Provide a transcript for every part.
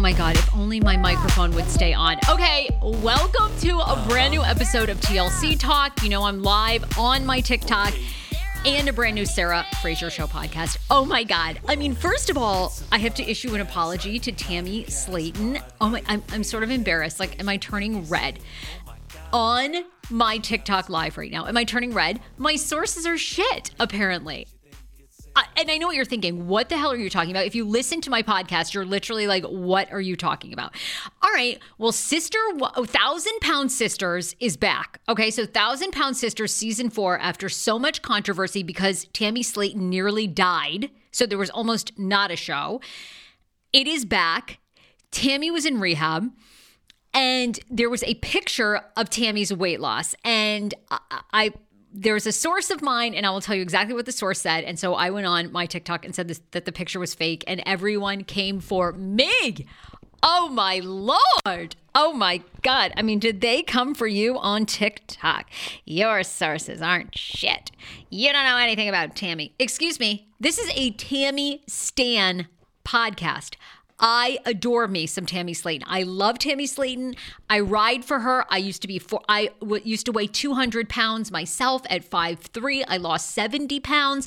My God, if only my microphone would stay on. Okay, welcome to a brand new episode of TLC Talk. You know, I'm live on my TikTok and a brand new Sarah Fraser Show podcast. Oh my God. I mean, first of all, I have to issue an apology to Tammy Slaton. Oh my, I'm, I'm sort of embarrassed. Like, am I turning red? On my TikTok live right now. Am I turning red? My sources are shit, apparently and I know what you're thinking. What the hell are you talking about? If you listen to my podcast, you're literally like, what are you talking about? All right. Well, Sister, oh, Thousand Pound Sisters is back. Okay. So, Thousand Pound Sisters season four, after so much controversy because Tammy Slaton nearly died. So, there was almost not a show. It is back. Tammy was in rehab and there was a picture of Tammy's weight loss. And I, I there's a source of mine, and I will tell you exactly what the source said. And so I went on my TikTok and said this, that the picture was fake, and everyone came for me. Oh my lord. Oh my god. I mean, did they come for you on TikTok? Your sources aren't shit. You don't know anything about Tammy. Excuse me. This is a Tammy Stan podcast. I adore me some Tammy Slaton. I love Tammy Slaton. I ride for her. I used to be for I w- used to weigh 200 pounds myself at 5'3. I lost 70 pounds.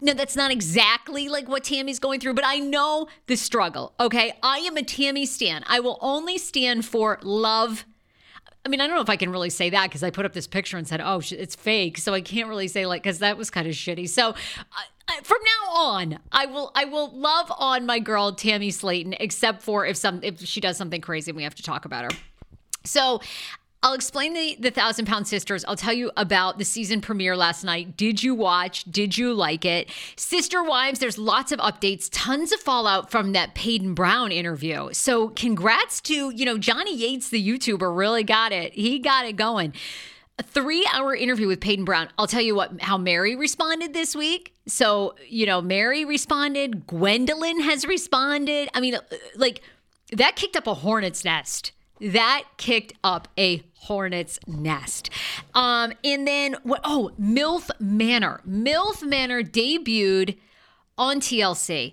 Now, that's not exactly like what Tammy's going through, but I know the struggle. Okay. I am a Tammy Stan. I will only stand for love I mean, I don't know if I can really say that because I put up this picture and said, "Oh, it's fake," so I can't really say like because that was kind of shitty. So. Uh, from now on, I will I will love on my girl Tammy Slaton, except for if some if she does something crazy and we have to talk about her. So I'll explain the, the Thousand Pound Sisters. I'll tell you about the season premiere last night. Did you watch? Did you like it? Sister Wives, there's lots of updates, tons of fallout from that Paedon Brown interview. So congrats to, you know, Johnny Yates, the YouTuber, really got it. He got it going. A three hour interview with Paedon Brown. I'll tell you what, how Meri responded this week. So, you know, Meri responded, Gwendolyn has responded. I mean, like, that kicked up a hornet's nest that kicked up a hornet's nest. Um, and then what? Oh, MILF Manor. MILF Manor debuted on TLC.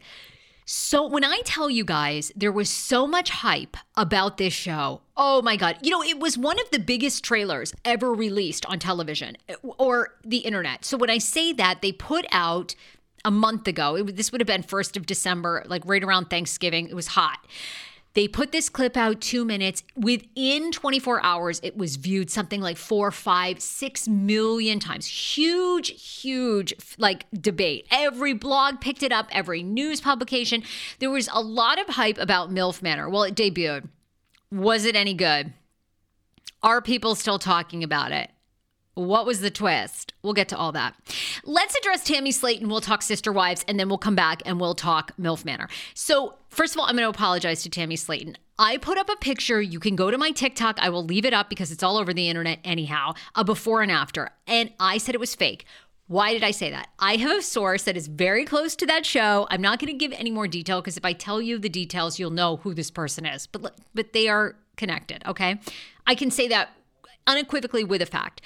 So when I tell you guys, there was so much hype about this show. Oh my God. You know, it was one of the biggest trailers ever released on television uh, or the internet. So when I say that, they put out a month ago, it, this would have been 1st of December, like right around Thanksgiving. It was hot. They put this clip out two minutes. Within 24 hours, it was viewed something like four, five, six million times. Huge, huge like debate. Every blog picked it up, every news publication. There was a lot of hype about MILF Manor. Well, it debuted. Was it any good? Are people still talking about it? What was the twist? We'll get to all that. Let's address Tammy Slaton. We'll talk Sister Wives, and then we'll come back and we'll talk MILF Manor. So, first of all, I'm going to apologize to Tammy Slaton. I put up a picture. You can go to my TikTok. I will leave it up because it's all over the internet anyhow, a before and after. And I said it was fake. Why did I say that? I have a source that is very close to that show. I'm not going to give any more detail because if I tell you the details, you'll know who this person is. But but they are connected, okay? I can say that unequivocally with a fact.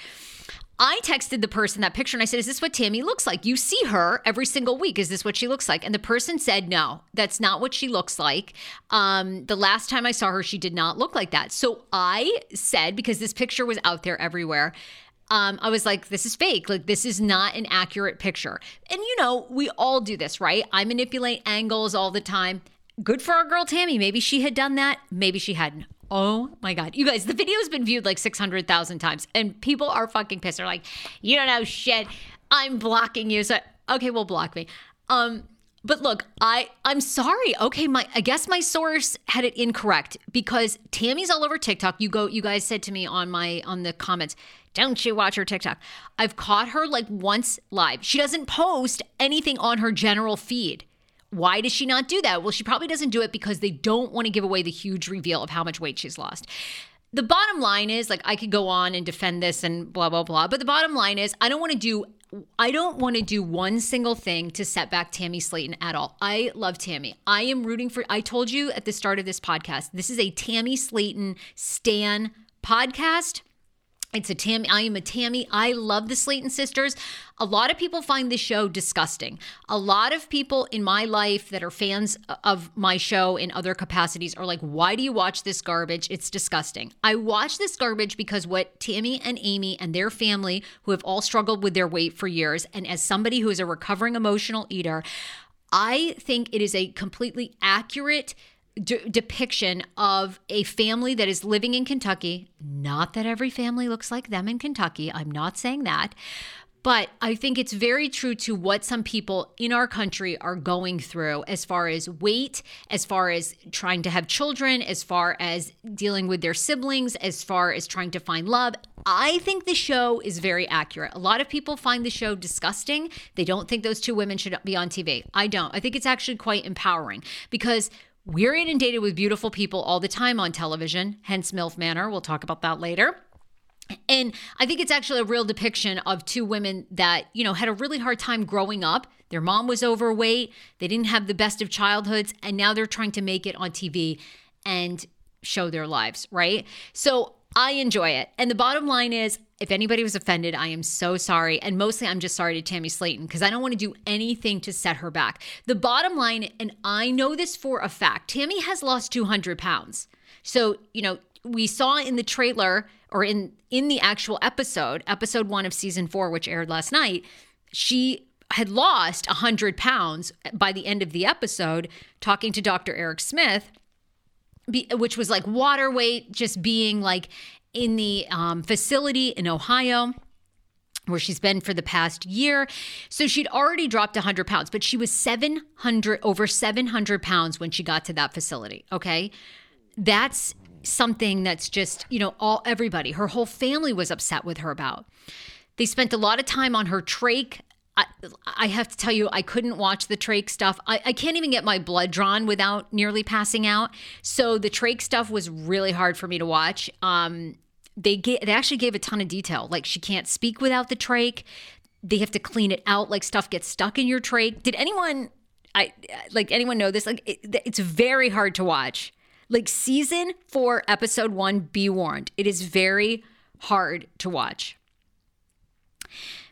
I texted the person that picture and I said, Is this what Tammy looks like? You see her every single week. Is this what she looks like? And the person said, No, that's not what she looks like. Um, the last time I saw her, she did not look like that. So I said, because this picture was out there everywhere, um, I was like, this is fake. Like, this is not an accurate picture. And you know, we all do this, right? I manipulate angles all the time. Good for our girl Tammy. Maybe she had done that. Maybe she hadn't. Oh my God. You guys, the video has been viewed like 600,000 times and people are fucking pissed. They're like, you don't know shit. I'm blocking you. So, okay, well, block me. Um, but look, I I'm sorry. Okay, my I guess my source had it incorrect because Tammy's all over TikTok. You go you guys said to me on my on the comments, "Don't you watch her TikTok?" I've caught her like once live. She doesn't post anything on her general feed. Why does she not do that? Well, she probably doesn't do it because they don't want to give away the huge reveal of how much weight she's lost. The bottom line is like I could go on and defend this and blah blah blah, but the bottom line is I don't want to do I don't want to do one single thing to set back Tammy Slaton at all. I love Tammy. I am rooting for I told you at the start of this podcast, this is a Tammy Slaton Stan podcast. It's a Tammy. I am a Tammy. I love the Slaton sisters. A lot of people find this show disgusting. A lot of people in my life that are fans of my show in other capacities are like, why do you watch this garbage? It's disgusting. I watch this garbage because what Tammy and Amy and their family, who have all struggled with their weight for years, and as somebody who is a recovering emotional eater, I think it is a completely accurate depiction of a family that is living in Kentucky. Not that every family looks like them in Kentucky. I'm not saying that. But I think it's very true to what some people in our country are going through as far as weight, as far as trying to have children, as far as dealing with their siblings, as far as trying to find love. I think the show is very accurate. A lot of people find the show disgusting. They don't think those two women should be on TV. I don't. I think it's actually quite empowering because we're inundated with beautiful people all the time on television, hence MILF Manor. We'll talk about that later. And I think it's actually a real depiction of two women that, you know, had a really hard time growing up. Their mom was overweight, they didn't have the best of childhoods, and now they're trying to make it on TV and show their lives, right? So I enjoy it. And the bottom line is if anybody was offended, I am so sorry. And mostly I'm just sorry to Tammy Slaton because I don't want to do anything to set her back. The bottom line, and I know this for a fact, Tammy has lost 200 pounds. So, you know, we saw in the trailer or in in the actual episode, episode 1 of season 4 which aired last night, she had lost 100 pounds by the end of the episode talking to Dr. Eric Smith which was like water weight just being like in the um, facility in Ohio where she's been for the past year. So she'd already dropped 100 pounds, but she was 700 over 700 pounds when she got to that facility. Okay. That's something that's just, you know, all everybody, her whole family was upset with her about. They spent a lot of time on her trach. I, I have to tell you, I couldn't watch the trach stuff. I, I can't even get my blood drawn without nearly passing out. So the trach stuff was really hard for me to watch. Um, they get they actually gave a ton of detail. Like she can't speak without the trach. They have to clean it out. Like stuff gets stuck in your trach. Did anyone I like anyone know this? Like it, it's very hard to watch. Like season four, episode one. Be warned, it is very hard to watch.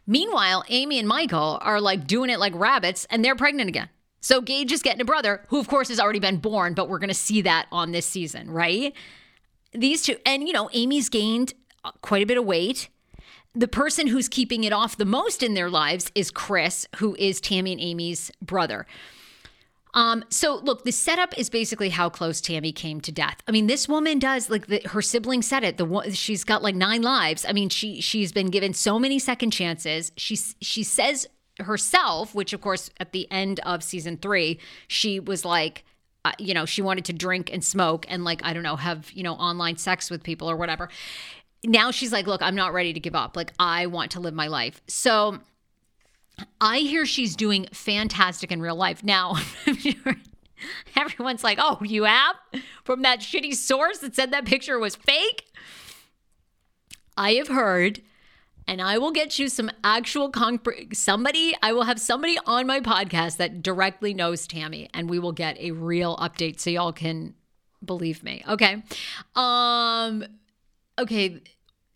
Meanwhile, Amy and Michael are like doing it like rabbits, and they're pregnant again. So Gage is getting a brother, who of course has already been born, but we're going to see that on this season, right? these two, and you know, Amy's gained uh, quite a bit of weight. The person who's keeping it off the most in their lives is Chris, who is Tammy and Amy's brother. Um, so look, the setup is basically how close Tammy came to death. I mean, this woman does like the, her sibling said it. The she's got like nine lives. I mean, she she's been given so many second chances. She she says herself, which of course at the end of season three, she was like, uh, you know, she wanted to drink and smoke and like, I don't know, have, you know, online sex with people or whatever. Now she's like, look, I'm not ready to give up. Like, I want to live my life. So I hear she's doing fantastic in real life. Now, everyone's like, oh, you have from that shitty source that said that picture was fake? I have heard and I will get you some actual concrete somebody I will have somebody on my podcast that directly knows Tammy and we will get a real update so y'all can believe me. Okay. Um okay,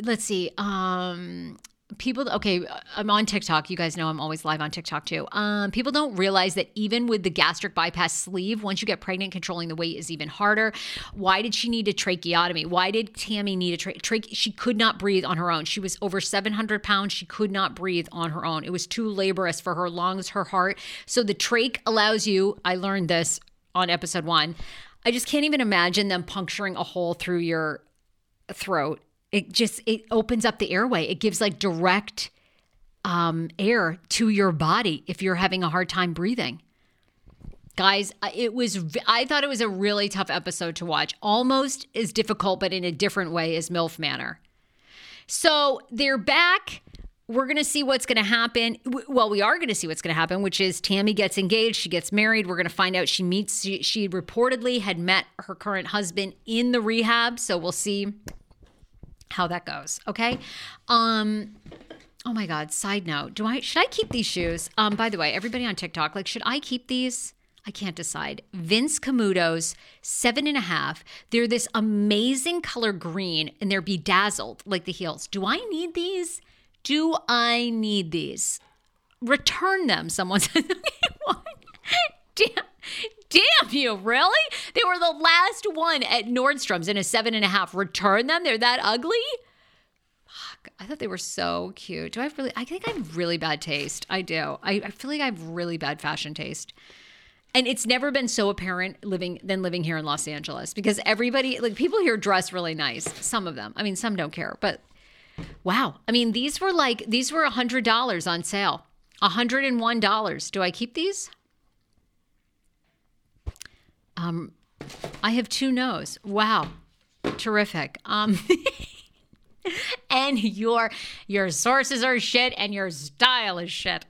let's see. Um people okay i'm on tiktok. You guys know i'm always live on tiktok too. Um, people don't realize that even with the gastric bypass sleeve once you get pregnant controlling the weight is even harder. Why did she need a tracheotomy? Why did tammy need a tra-, trache she could not breathe on her own. She was over 700 pounds. She could not breathe on her own. It was too laborious for her lungs her heart. So the trach allows you i learned this on episode one i just can't even imagine them puncturing a hole through your throat it just it opens up the airway it gives like direct um, air to your body if you're having a hard time breathing guys it was i thought it was a really tough episode to watch almost as difficult but in a different way as milf manor so they're back we're going to see what's going to happen. Well, we are going to see what's going to happen, which is Tammy gets engaged, she gets married. We're going to find out she meets, she, she reportedly had met her current husband in the rehab. So we'll see how that goes. Okay. Um, oh my God. Side note. Do I should I keep these shoes? Um, by the way, everybody on TikTok, like, should I keep these? I can't decide. Vince Camuto's seven and a half. They're this amazing color green and they're bedazzled like the heels. Do I need these? Do I need these? Return them, someone said. Damn, damn you, really? They were the last one at Nordstrom's in a seven and a half. Return them? They're that ugly? Fuck, I thought they were so cute. Do I really, I think I have really bad taste. I do. I, I feel like I have really bad fashion taste. And it's never been so apparent living than living here in Los Angeles because everybody, like people here dress really nice. Some of them. I mean, some don't care, but wow. I mean, these were like, these were a $100 on sale. $101. Do I keep these? Um, I have two no's. Wow, terrific. Um, and your your sources are shit, and your style is shit.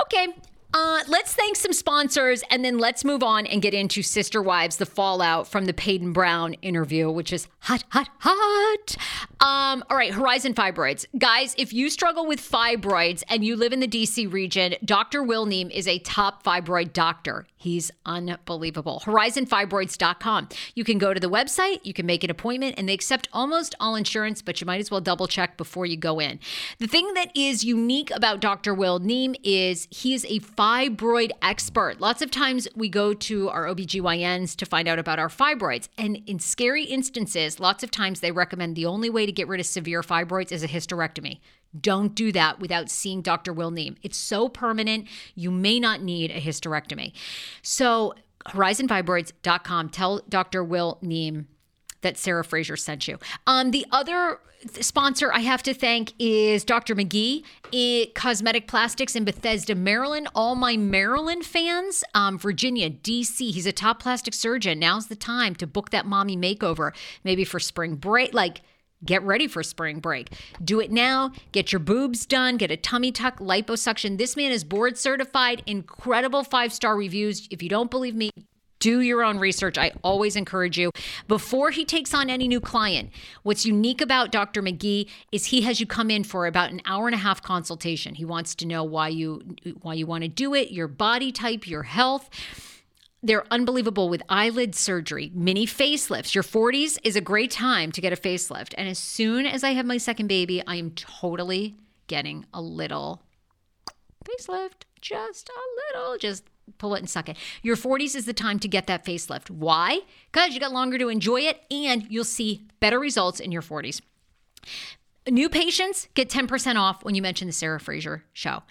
Okay, uh, let's thank some sponsors and then let's move on and get into Sister Wives, the fallout from the Paedon Brown interview, which is hot, hot, hot. Um, all right, Horizon Fibroids. Guys, if you struggle with fibroids and you live in the DC region, Dr. Will Neem is a top fibroid doctor. He's unbelievable. HorizonFibroids.com. You can go to the website, you can make an appointment, and they accept almost all insurance, but you might as well double check before you go in. The thing that is unique about Dr. Will Neem is he is a fibroid expert. Lots of times we go to our OBGYNs to find out about our fibroids, and in scary instances, lots of times they recommend the only way to get rid of severe fibroids is a hysterectomy. Don't do that without seeing Dr. Will Neem. It's so permanent, you may not need a hysterectomy. So, horizonfibroids.com, tell Dr. Will Neem that Sarah Fraser sent you. Um, the other sponsor I have to thank is Dr. Magge, it, Cosmetic Plastics in Bethesda, Maryland. All my Maryland fans, um, Virginia, DC, he's a top plastic surgeon. Now's the time to book that mommy makeover, maybe for spring break. Like, Get ready for spring break. Do it now. Get your boobs done. Get a tummy tuck, liposuction. This man is board certified, incredible five star reviews. If you don't believe me, do your own research. I always encourage you. Before he takes on any new client, what's unique about Dr. Magge is he has you come in for about an hour and a half consultation. He wants to know why you why you want to do it, your body type, your health. They're unbelievable with eyelid surgery, mini facelifts. Your 40s is a great time to get a facelift. And as soon as I have my second baby, I am totally getting a little facelift, just a little, just pull it and suck it. Your 40s is the time to get that facelift. Why? Because you got longer to enjoy it and you'll see better results in your 40s. New patients get 10% off when you mention the Sarah Fraser show.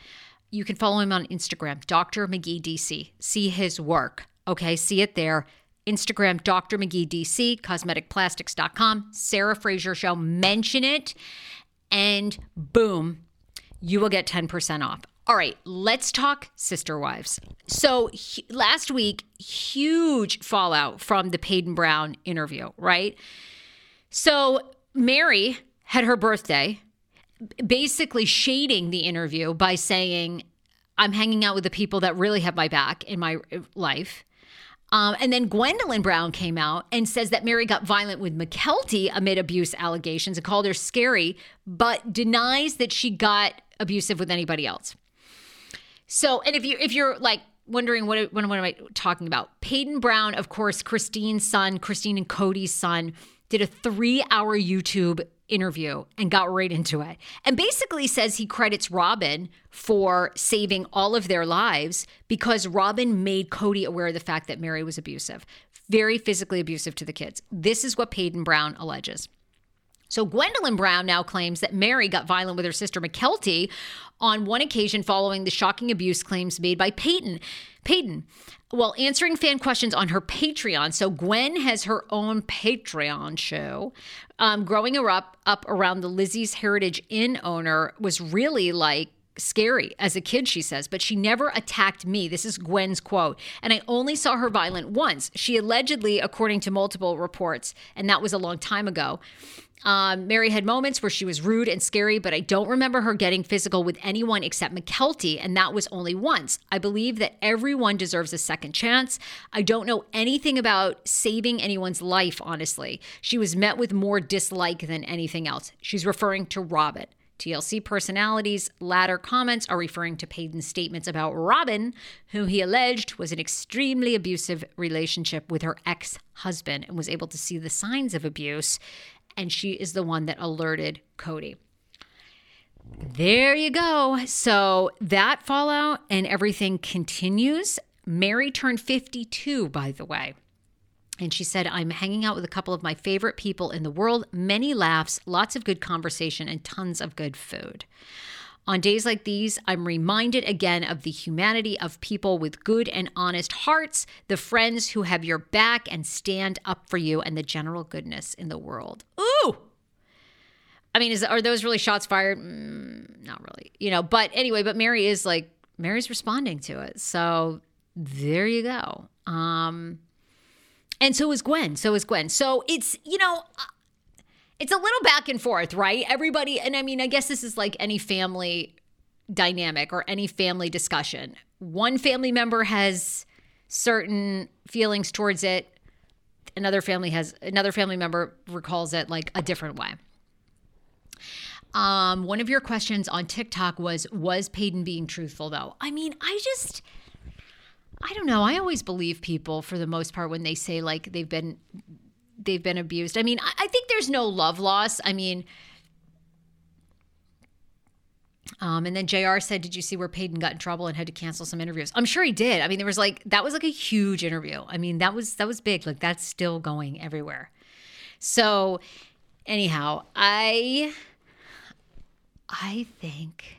You can follow him on Instagram, Dr. Magge DC. See his work. Okay, see it there. Instagram, Dr. Magge DC, cosmeticplastics.com, Sarah Fraser Show. Mention it, and boom, you will get 10% off. All right, let's talk sister wives. So he, last week, huge fallout from the Paedon Brown interview, right? So Meri had her birthday, basically shading the interview by saying, I'm hanging out with the people that really have my back in my life. Um, and then Gwendolyn Brown came out and says that Meri got violent with Mykelti amid abuse allegations and called her scary, but denies that she got abusive with anybody else. So, and if you if you're like wondering what what, what am I talking about? Paedon Brown, of course, Christine's son, Christine and Kody's son, did a three hour YouTube interview and got right into it. And basically says he credits Robyn for saving all of their lives because Robyn made Kody aware of the fact that Meri was abusive, very physically abusive to the kids. This is what Paedon Brown alleges. So Gwendolyn Brown now claims that Meri got violent with her sister Mykelti on one occasion following the shocking abuse claims made by Paedon. Paedon, while answering fan questions on her Patreon. So Gwen has her own Patreon show. Um, growing her up up around the Lizzie's Heritage Inn owner was really like scary as a kid, she says, but she never attacked me. This is Gwen's quote. And I only saw her violent once. She allegedly, according to multiple reports, and that was a long time ago, um, Meri had moments where she was rude and scary, but I don't remember her getting physical with anyone except Mykelti, and that was only once. I believe that everyone deserves a second chance. I don't know anything about saving anyone's life, honestly. She was met with more dislike than anything else. She's referring to Robyn. TLC personalities' latter comments are referring to Paedon's statements about Robyn, who he alleged was an extremely abusive relationship with her ex husband and was able to see the signs of abuse and she is the one that alerted Kody. There you go. So that fallout and everything continues. Meri turned 52, by the way. And she said, I'm hanging out with a couple of my favorite people in the world, many laughs, lots of good conversation, and tons of good food. On days like these, I'm reminded again of the humanity of people with good and honest hearts, the friends who have your back and stand up for you, and the general goodness in the world. Ooh! I mean, is, are those really shots fired? Mm, not really, you know. But anyway, but Meri is like Meri's responding to it, so there you go. Um, and so is Gwen. So is Gwen. So it's you know it's a little back and forth, right? Everybody, and I mean, I guess this is like any family dynamic or any family discussion. One family member has certain feelings towards it, another family has another family member recalls it like a different way. Um, one of your questions on TikTok was Was Paedon being truthful though? I mean, I just I don't know. I always believe people for the most part when they say like they've been they've been abused. I mean, I, think there's no love loss. I mean, um, and then JR said, Did you see where Paedon got in trouble and had to cancel some interviews? I'm sure he did. I mean, there was like that was like a huge interview. I mean, that was that was big. Like that's still going everywhere. So anyhow, I I think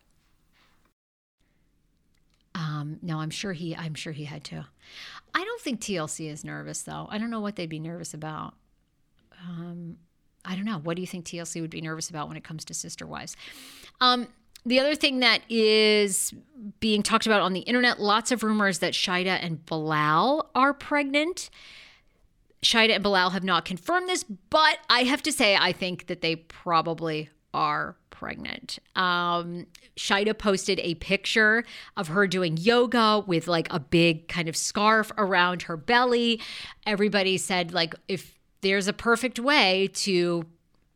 Um, no, I'm sure he I'm sure he had to. I don't think TLC is nervous though. I don't know what they'd be nervous about. Um, I don't know. What do you think TLC would be nervous about when it comes to Sister Wives? Um, the other thing that is being talked about on the internet, lots of rumors that Shaeeda and Bilal are pregnant. Shaeeda and Bilal have not confirmed this, but I have to say, I think that they probably are pregnant. Um, Shaeeda posted a picture of her doing yoga with like a big kind of scarf around her belly. Everybody said, like, if there's a perfect way to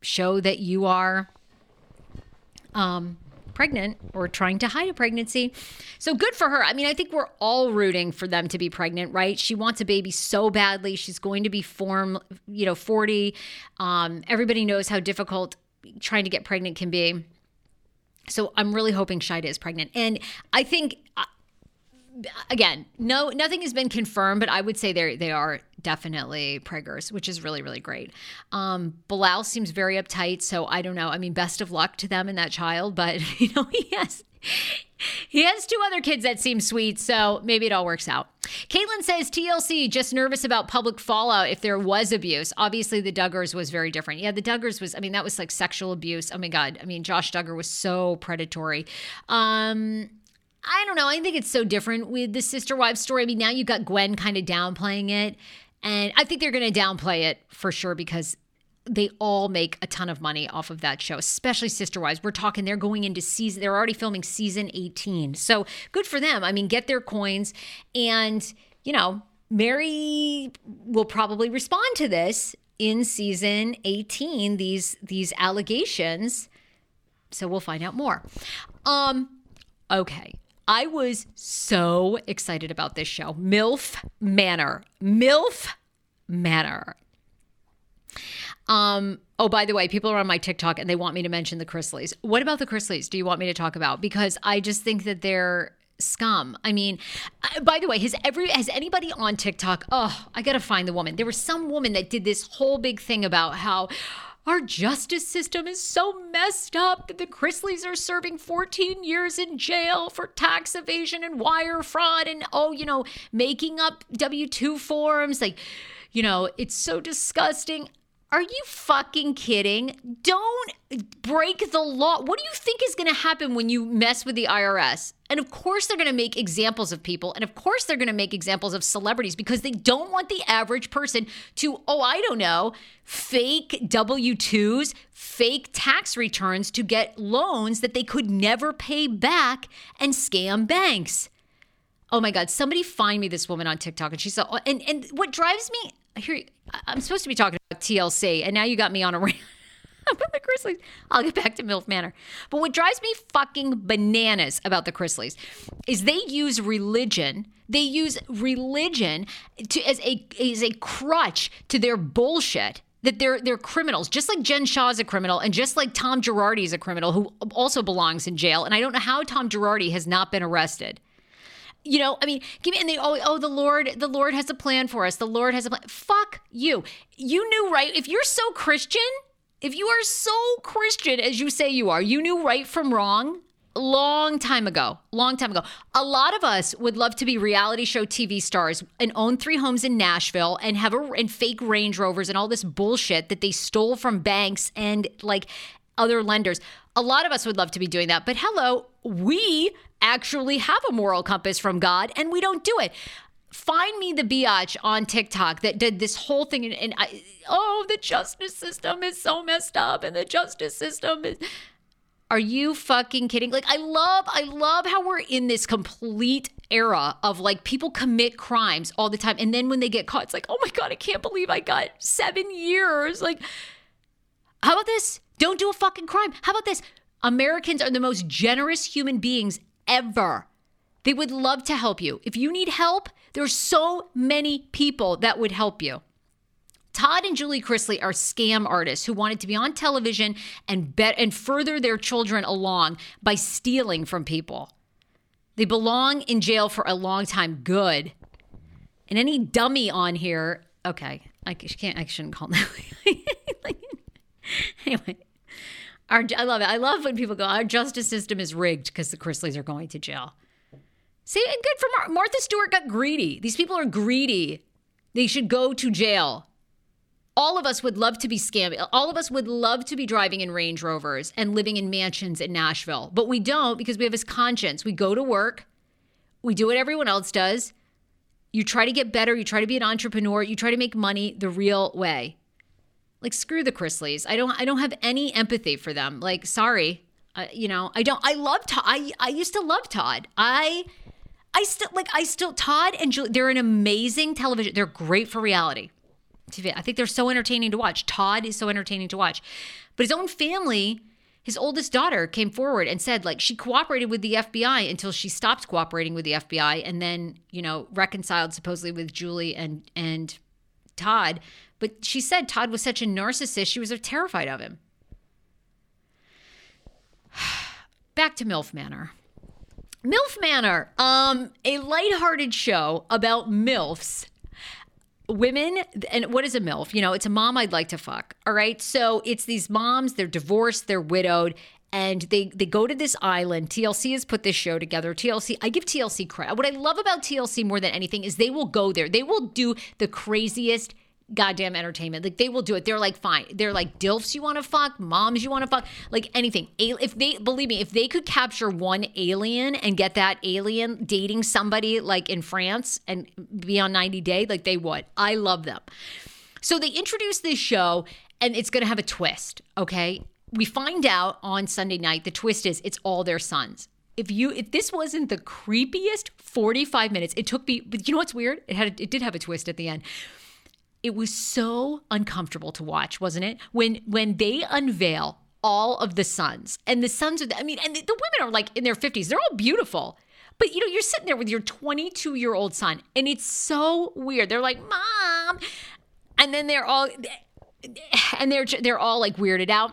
show that you are um, pregnant or trying to hide a pregnancy. So good for her. I mean, I think we're all rooting for them to be pregnant, right? She wants a baby so badly. She's going to be form, you know, 40. Um, everybody knows how difficult trying to get pregnant can be. So I'm really hoping Shaeeda is pregnant. And I think uh, again, no, nothing has been confirmed, but I would say they they are definitely preggers, which is really really great. Um, Bilal seems very uptight, so I don't know. I mean, best of luck to them and that child, but you know he has he has two other kids that seem sweet, so maybe it all works out. Caitlin says TLC just nervous about public fallout if there was abuse. Obviously, the Duggars was very different. Yeah, the Duggars was, I mean, that was like sexual abuse. Oh my God. I mean, Josh Duggar was so predatory. Um, I don't know. I think it's so different with the sister wives story. I mean, now you've got Gwen kind of downplaying it. And I think they're going to downplay it for sure because they all make a ton of money off of that show, especially Sister Wives. We're talking they're going into season, they're already filming season 18. So good for them. I mean, get their coins. And, you know, Meri will probably respond to this in season 18, these these allegations. So we'll find out more. Um, okay. I was so excited about this show. MILF Manor. MILF Manor. Um, oh, by the way, people are on my TikTok and they want me to mention the Chrisleys. What about the Chrisleys? Do you want me to talk about? Because I just think that they're scum. I mean, uh, by the way, has every has anybody on TikTok? Oh, I gotta find the woman. There was some woman that did this whole big thing about how our justice system is so messed up that the Chrisleys are serving 14 years in jail for tax evasion and wire fraud and, oh, you know, making up W 2 forms. Like, you know, it's so disgusting. Are you fucking kidding? Don't break the law. What do you think is going to happen when you mess with the IRS? And of course, they're going to make examples of people. And of course, they're going to make examples of celebrities because they don't want the average person to, oh, I don't know, fake W 2s, fake tax returns to get loans that they could never pay back and scam banks. Oh my God, somebody find me this woman on TikTok. And she's, and, and what drives me, here, I'm supposed to be talking about TLC, and now you got me on a rant about the Chrisleys. I'll get back to MILF Manor. But what drives me fucking bananas about the Chrisleys is they use religion. They use religion to as a as a crutch to their bullshit that they're they're criminals, just like Jen Shah is a criminal, and just like Tom Girardi is a criminal who also belongs in jail. And I don't know how Tom Girardi has not been arrested you know, I mean, give me and they oh oh the Lord the Lord has a plan for us. The Lord has a plan. Fuck you. You knew right. If you're so Christian, if you are so Christian as you say you are, you knew right from wrong long time ago. Long time ago. A lot of us would love to be reality show TV stars and own three homes in Nashville and have a and fake Range Rovers and all this bullshit that they stole from banks and like other lenders. A lot of us would love to be doing that. But hello, we actually have a moral compass from God and we don't do it. Find me the biatch on TikTok that did this whole thing and, and I, oh, the justice system is so messed up and the justice system is. Are you fucking kidding? Like, I love, I love how we're in this complete era of like people commit crimes all the time. And then when they get caught, it's like, oh my God, I can't believe I got seven years. Like, how about this? Don't do a fucking crime. How about this? Americans are the most generous human beings ever. They would love to help you. If you need help, there's so many people that would help you. Todd and Julie Chrisley are scam artists who wanted to be on television and bet and further their children along by stealing from people. They belong in jail for a long time. Good. And any dummy on here, okay, I can't. I shouldn't call them. anyway, our I love it. I love when people go, "Our justice system is rigged because the Chrisleys are going to jail." See, and good for Mar- Martha Stewart got greedy. These people are greedy. They should go to jail. All of us would love to be scamming. All of us would love to be driving in Range Rovers and living in mansions in Nashville, but we don't because we have this conscience. We go to work, we do what everyone else does. You try to get better, you try to be an entrepreneur, you try to make money the real way. Like screw the Chrisleys. I don't I don't have any empathy for them. Like sorry. Uh, you know, I don't I love Todd. I I used to love Todd. I I still like I still Todd and Julie, they're an amazing television. They're great for reality. TV. I think they're so entertaining to watch. Todd is so entertaining to watch. But his own family, his oldest daughter came forward and said like she cooperated with the FBI until she stopped cooperating with the FBI and then, you know, reconciled supposedly with Julie and and Todd. But she said Todd was such a narcissist, she was terrified of him. Back to MILF Manor. MILF Manor, um, a lighthearted show about MILFs. Women and what is a milf? You know it's a mom i'd like to fuck all right? So it's these moms they're divorced they're widowed and they they go to this island. Tlc has put this show together. Tlc i give tlc credit. What i love about tlc more than anything is they will go there. They will do the craziest goddamn entertainment. Like they will do it. They're like fine. They're like dilfs you want to fuck, moms you want to fuck, like anything. If they believe me, if they could capture one alien and get that alien dating somebody like in France and be on 90 Day, like they would. I love them. So they introduce this show and it's going to have a twist, okay? We find out on Sunday night the twist is it's all their sons if you if this wasn't the creepiest 45 minutes it took me but you know what's weird it had it did have a twist at the end it was so uncomfortable to watch, wasn't it? When when they unveil all of the sons and the sons are, the, I mean, and the, the women are like in their 50s. They're all beautiful. But you know, you're sitting there with your 22 year old son, and it's so weird. They're like, "Mom," and then they're all, and they're they're all like weirded out.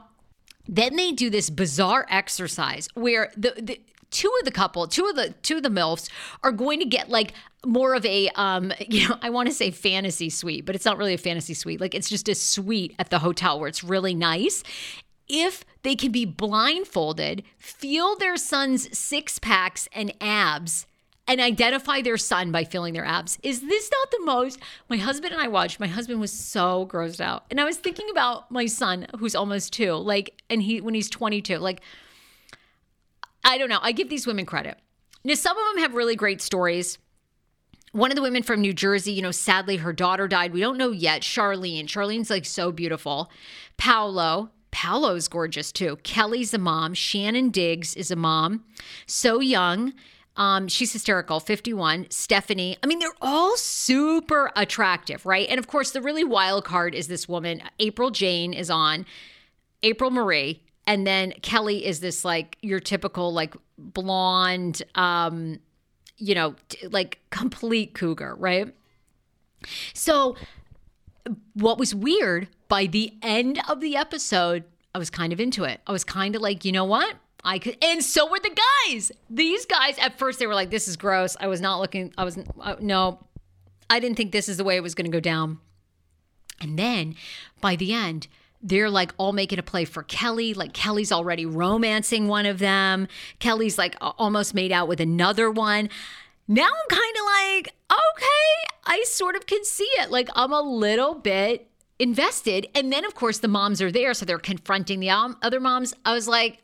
Then they do this bizarre exercise where the, the two of the couple, two of the two of the milfs are going to get like more of a um you know i want to say fantasy suite but it's not really a fantasy suite like it's just a suite at the hotel where it's really nice if they can be blindfolded feel their son's six packs and abs and identify their son by feeling their abs. Is this not the most? My husband and I watched. My husband was so grossed out. And I was thinking about my son who's almost 2, like and he when he's 22. Like I don't know. I give these women credit. Now some of them have really great stories one of the women from New Jersey, you know, sadly her daughter died. We don't know yet. Charlene. Charlene's like so beautiful. Paola. Paola's gorgeous too. Kelly's a mom. Shannon Diggs is a mom. So young. Um, she's hysterical, 51. Stephanie. I mean, they're all super attractive, right? And of course, the really wild card is this woman. April Jane is on. April Marie. And then Kelly is this like your typical like blonde, um, you know, like complete cougar, right? So, what was weird by the end of the episode, I was kind of into it. I was kind of like, you know what? I could, and so were the guys. These guys, at first, they were like, this is gross. I was not looking, I was, uh, no, I didn't think this is the way it was going to go down. And then by the end, they're like all making a play for Kelly. Like Kelly's already romancing one of them. Kelly's like almost made out with another one. Now I'm kind of like, okay, I sort of can see it. Like I'm a little bit invested. And then, of course, the moms are there. So they're confronting the um, other moms. I was like,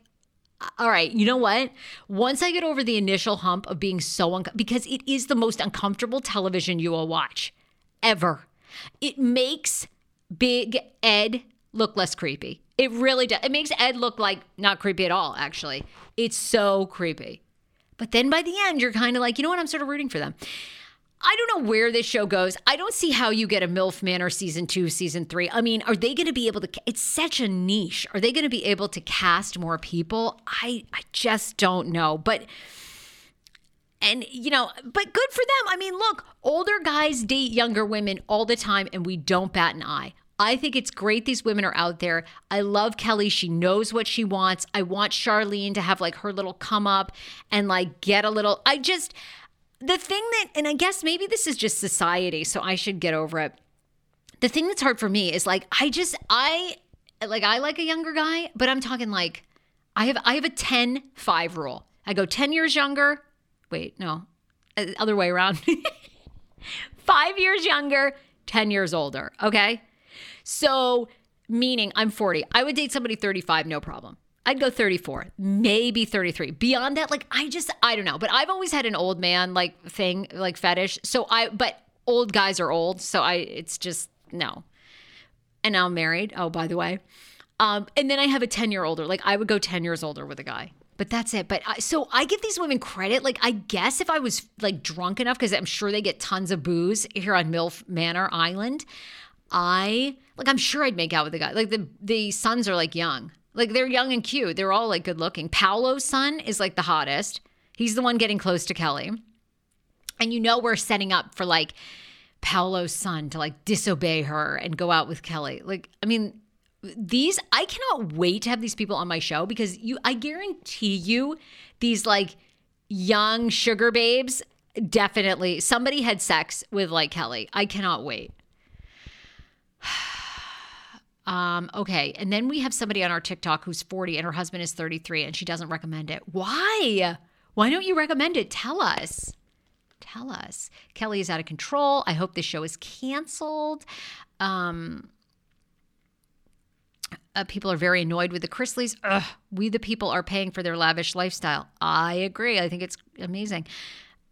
all right, you know what? Once I get over the initial hump of being so uncomfortable, because it is the most uncomfortable television you will watch ever. It makes Big Ed look less creepy. It really does. It makes Ed look like not creepy at all, actually. It's so creepy. But then by the end, you're kind of like, you know what? I'm sort of rooting for them. I don't know where this show goes. I don't see how you get a MILF Manor season two, season three. I mean, are they going to be able to? It's such a niche. Are they going to be able to cast more people? I, I just don't know. But, and, you know, but good for them. I mean, look, older guys date younger women all the time and we don't bat an eye. I think it's great these women are out there. I love Kelly. She knows what she wants. I want Charlene to have like her little come up and like get a little. I just, the thing that, and I guess maybe this is just society, so I should get over it. The thing that's hard for me is like, I just, I, like, I like a younger guy, but I'm talking like, I have, I have a 10 5 rule. I go 10 years younger. Wait, no, uh, other way around. Five years younger, 10 years older. Okay. So, meaning I'm 40. I would date somebody 35, no problem. I'd go 34, maybe 33. Beyond that, like I just, I don't know. But I've always had an old man like thing, like fetish. So I, but old guys are old. So I, it's just, no. And now I'm married. Oh, by the way. Um, and then I have a 10 year older. Like I would go 10 years older with a guy but that's it. But I, so I give these women credit. Like I guess if I was like drunk enough, because I'm sure they get tons of booze here on MILF Manor Island, I like I'm sure I'd make out with the guy. Like the the sons are like young, like they're young and cute. They're all like good looking. Paola's son is like the hottest. He's the one getting close to Kelly, and you know we're setting up for like Paola's son to like disobey her and go out with Kelly. Like I mean these I cannot wait to have these people on my show because you I guarantee you these like young sugar babes definitely somebody had sex with like Kelly. I cannot wait. Um, okay. And then we have somebody on our TikTok who's 40 and her husband is 33 and she doesn't recommend it. Why? Why don't you recommend it? Tell us. Tell us. Kelly is out of control. I hope this show is canceled. Um, uh, people are very annoyed with the Chrisleys. Ugh, we, the people, are paying for their lavish lifestyle. I agree. I think it's amazing.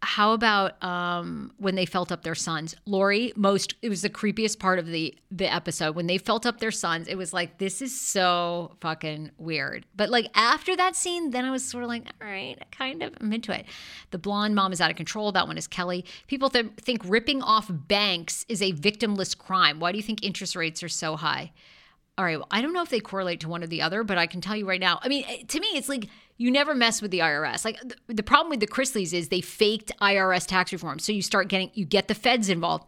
How about um, when they felt up their sons? Lori, most it was the creepiest part of the the episode when they felt up their sons. It was like this is so fucking weird. But like after that scene, then I was sort of like, all right, kind of I'm into it. The blonde mom is out of control. That one is Kelly. People th- think ripping off banks is a victimless crime. Why do you think interest rates are so high? all right, well, I don't know if they correlate to one or the other, but I can tell you right now. I mean, eh, to me, it's like you never mess with the IRS. Like the, problem with the Chrisleys is they faked IRS tax reform. So you start getting, you get the feds involved.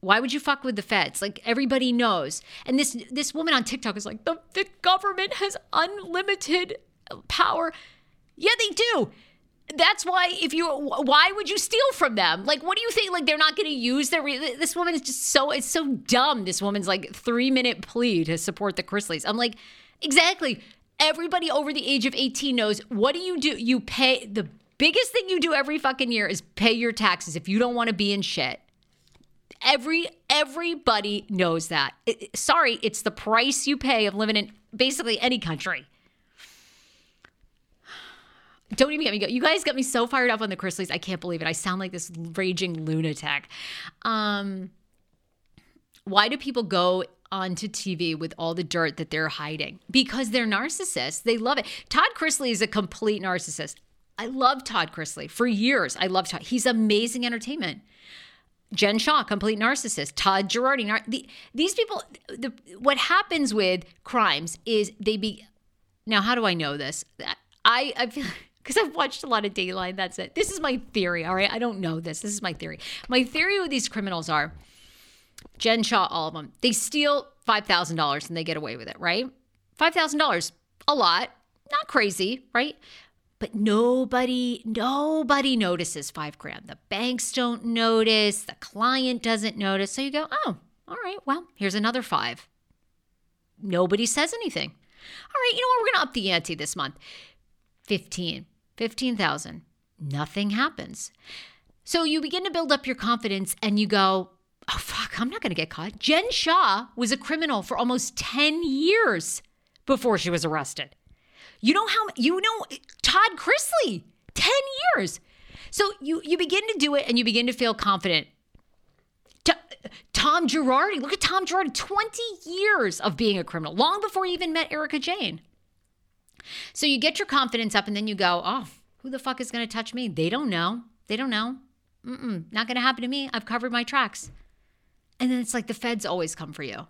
Why would you fuck with the feds? Like everybody knows. And this this woman on TikTok is like, the, the government has unlimited power. Yeah, they do that's why if you why would you steal from them like what do you think like they're not going to use their re- this woman is just so it's so dumb this woman's like three minute plea to support the chrisleys i'm like exactly everybody over the age of 18 knows what do you do you pay the biggest thing you do every fucking year is pay your taxes if you don't want to be in shit every everybody knows that it, sorry it's the price you pay of living in basically any country don't even get me go. You guys got me so fired up on the Chrisleys. I can't believe it. I sound like this raging lunatic. Um, why do people go onto TV with all the dirt that they're hiding? Because they're narcissists. They love it. Todd Chrisley is a complete narcissist. I love Todd Chrisley for years. I love Todd. He's amazing entertainment. Jen Shah, complete narcissist. Todd Girardi, nar- the, these people. The, what happens with crimes is they be. Now, how do I know this? I I feel because I've watched a lot of Dateline. That's it. This is my theory. All right. I don't know this. This is my theory. My theory with these criminals are Jen Shah, all of them, they steal $5,000 and they get away with it, right? $5,000, a lot. Not crazy, right? But nobody, nobody notices five grand. The banks don't notice. The client doesn't notice. So you go, oh, all right, well, here's another five. Nobody says anything. All right, you know what? We're going to up the ante this month. 15. 15,000. Nothing happens. So you begin to build up your confidence and you go, oh, fuck, I'm not going to get caught. Jen Shah was a criminal for almost 10 years before she was arrested. You know how, you know, Todd Chrisley, 10 years. So you, you begin to do it and you begin to feel confident. Tom Girardi, look at Tom Girardi, 20 years of being a criminal, long before he even met Erika Jayne. So you get your confidence up and then you go, oh, who the fuck is going to touch me? They don't know. They don't know. Mm-mm, not going to happen to me. I've covered my tracks. And then it's like the feds always come for you.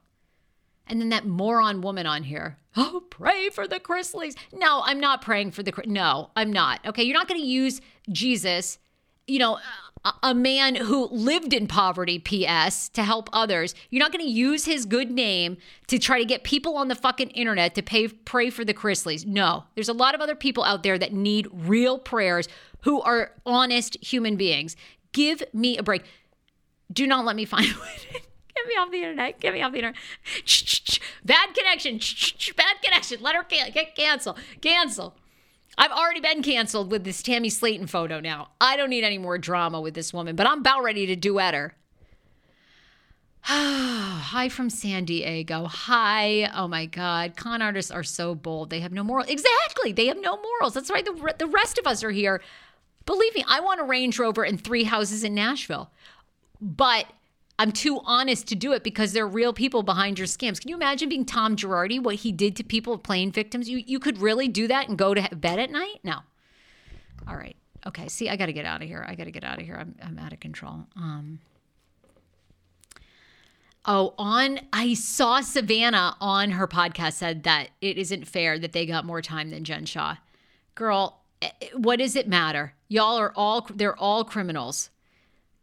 And then that moron woman on here, oh, pray for the Chrisleys. No, I'm not praying for the, no, I'm not. Okay, you're not going to use Jesus. You know, a man who lived in poverty, PS, to help others. You're not going to use his good name to try to get people on the fucking internet to pay, pray for the Chrisleys. No, there's a lot of other people out there that need real prayers who are honest human beings. Give me a break. Do not let me find Get me off the internet. Get me off the internet. Bad connection. Bad connection. Let her can- get cancel. Cancel. I've already been canceled with this Tammy Slaton photo now. I don't need any more drama with this woman, but I'm about ready to duet her. Hi from San Diego. Hi. Oh my God. Con artists are so bold. They have no morals. Exactly. They have no morals. That's right. The, the rest of us are here. Believe me, I want a Range Rover and three houses in Nashville. But I'm too honest to do it because there are real people behind your scams. Can you imagine being Tom Girardi, what he did to people, plane victims? You you could really do that and go to bed at night? No. All right. Okay. See, I got to get out of here. I got to get out of here. I'm I'm out of control. Um. Oh, on I saw Savannah on her podcast said that it isn't fair that they got more time than Jen Shah. Girl, eh, eh, what does it matter? Y'all are all they're all criminals.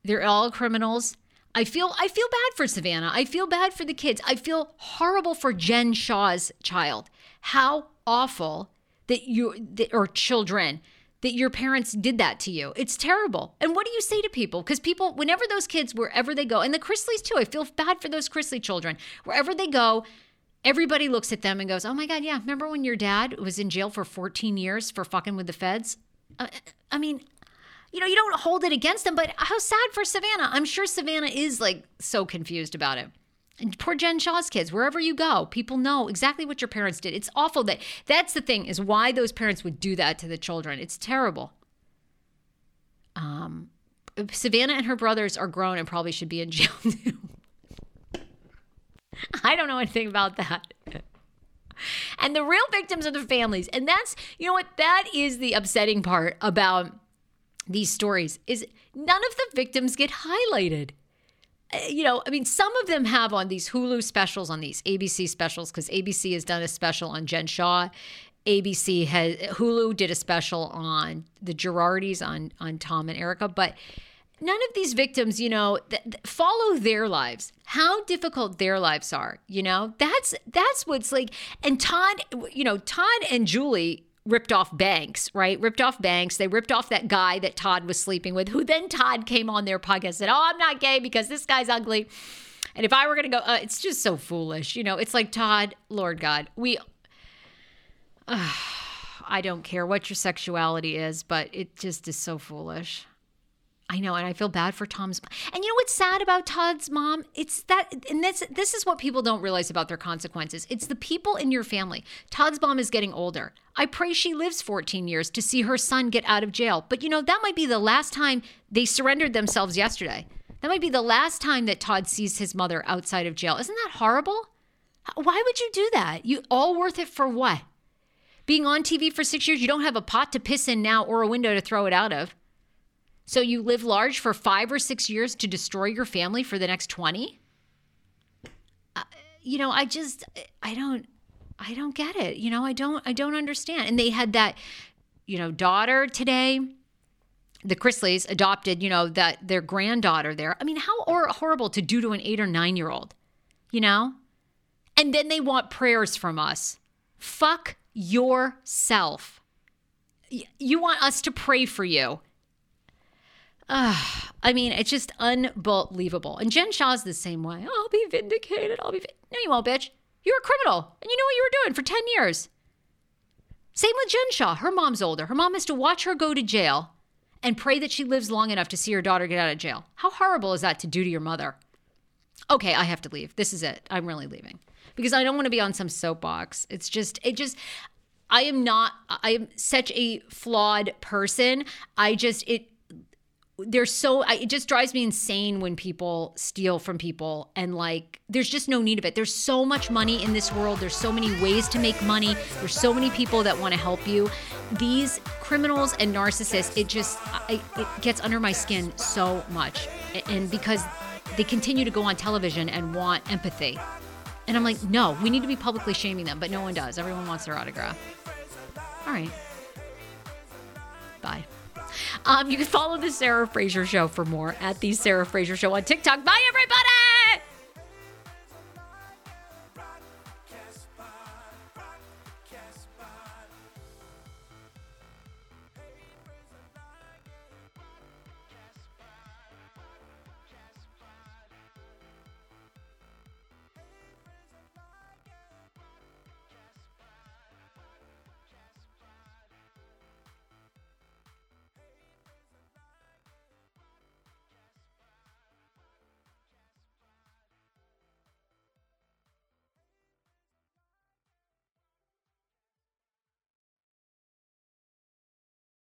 They're all criminals I feel I feel bad for Savannah. I feel bad for the kids. I feel horrible for Jen Shah's child. How awful that you that, or children that your parents did that to you. It's terrible. And what do you say to people? Because people, whenever those kids, wherever they go, and the Chrisleys too, I feel bad for those Chrisley children. Wherever they go, everybody looks at them and goes, "Oh my God, yeah, remember when your dad was in jail for 14 years for fucking with the feds?" Uh, I mean, you know, you don't hold it against them, but how sad for Savannah. I'm sure Savannah is like so confused about it. And poor Jen Shah's kids, wherever you go, people know exactly what your parents did. It's awful that that's the thing is why those parents would do that to the children. It's terrible. Um, Savannah and her brothers are grown and probably should be in jail too. I don't know anything about that. and the real victims are the families. And that's, you know what, that is the upsetting part about these stories is none of the victims get highlighted. Uh, you know, I mean, some of them have on these Hulu specials, on these ABC specials, because ABC has done a special on Jen Shah. ABC has Hulu did a special on the Girardis on on Tom and Erika, but none of these victims, you know, th- th- follow their lives. How difficult their lives are, you know. That's that's what's like. And Todd, you know, Todd and Julie ripped off Banks, right? Ripped off Banks. They ripped off that guy that Todd was sleeping with, who then Todd came on their podcast and said, Oh, I'm not gay because this guy's ugly. And if I were going to go, uh, it's just so foolish. You know, it's like, Todd, Lord God, we, uh, I don't care what your sexuality is, but it just is so foolish. I know, and I feel bad for Tom's. And you know what's sad about Todd's mom? It's that, and this this is what people don't realize about their consequences. It's the people in your family. Todd's mom is getting older. I pray she lives 14 years to see her son get out of jail. But you know that might be the last time they surrendered themselves yesterday. That might be the last time that Todd sees his mother outside of jail. Isn't that horrible? Why would you do that? You all worth it for what? Being on TV for six years, you don't have a pot to piss in now or a window to throw it out of. So you live large for five or six years to destroy your family for the next 20? Uh, you know, I just, I don't, I don't get it. You know, I don't, I don't understand. And they had that, you know, daughter today. The Chrisleys adopted, you know, that their granddaughter there. I mean, how or horrible to do to an eight or nine year old, you know? And then they want prayers from us. Fuck yourself. You want us to pray for you uh, I mean, it's just unbelievable. And Jen Shah's the same way. I'll be vindicated. I'll be. Vi-. No, you won't, bitch. You're a criminal, and you know what you were doing for 10 years. Same with Jen Shah. Her mom's older. Her mom has to watch her go to jail and pray that she lives long enough to see her daughter get out of jail. How horrible is that to do to your mother? Okay, I have to leave. This is it. I'm really leaving because I don't want to be on some soapbox. It's just, it just, I am not, I am such a flawed person. I just, it, there's so it just drives me insane when people steal from people and like there's just no need of it. There's so much money in this world. There's so many ways to make money. There's so many people that want to help you. These criminals and narcissists it just I, it gets under my skin so much. And because they continue to go on television and want empathy. And i'm like no we need to be publicly shaming them but no one does. Everyone wants their autograph. All right. Bye Um, you can follow the Sarah Fraser Show for more at the Sarah Fraser Show on TikTok. Bye, everybody.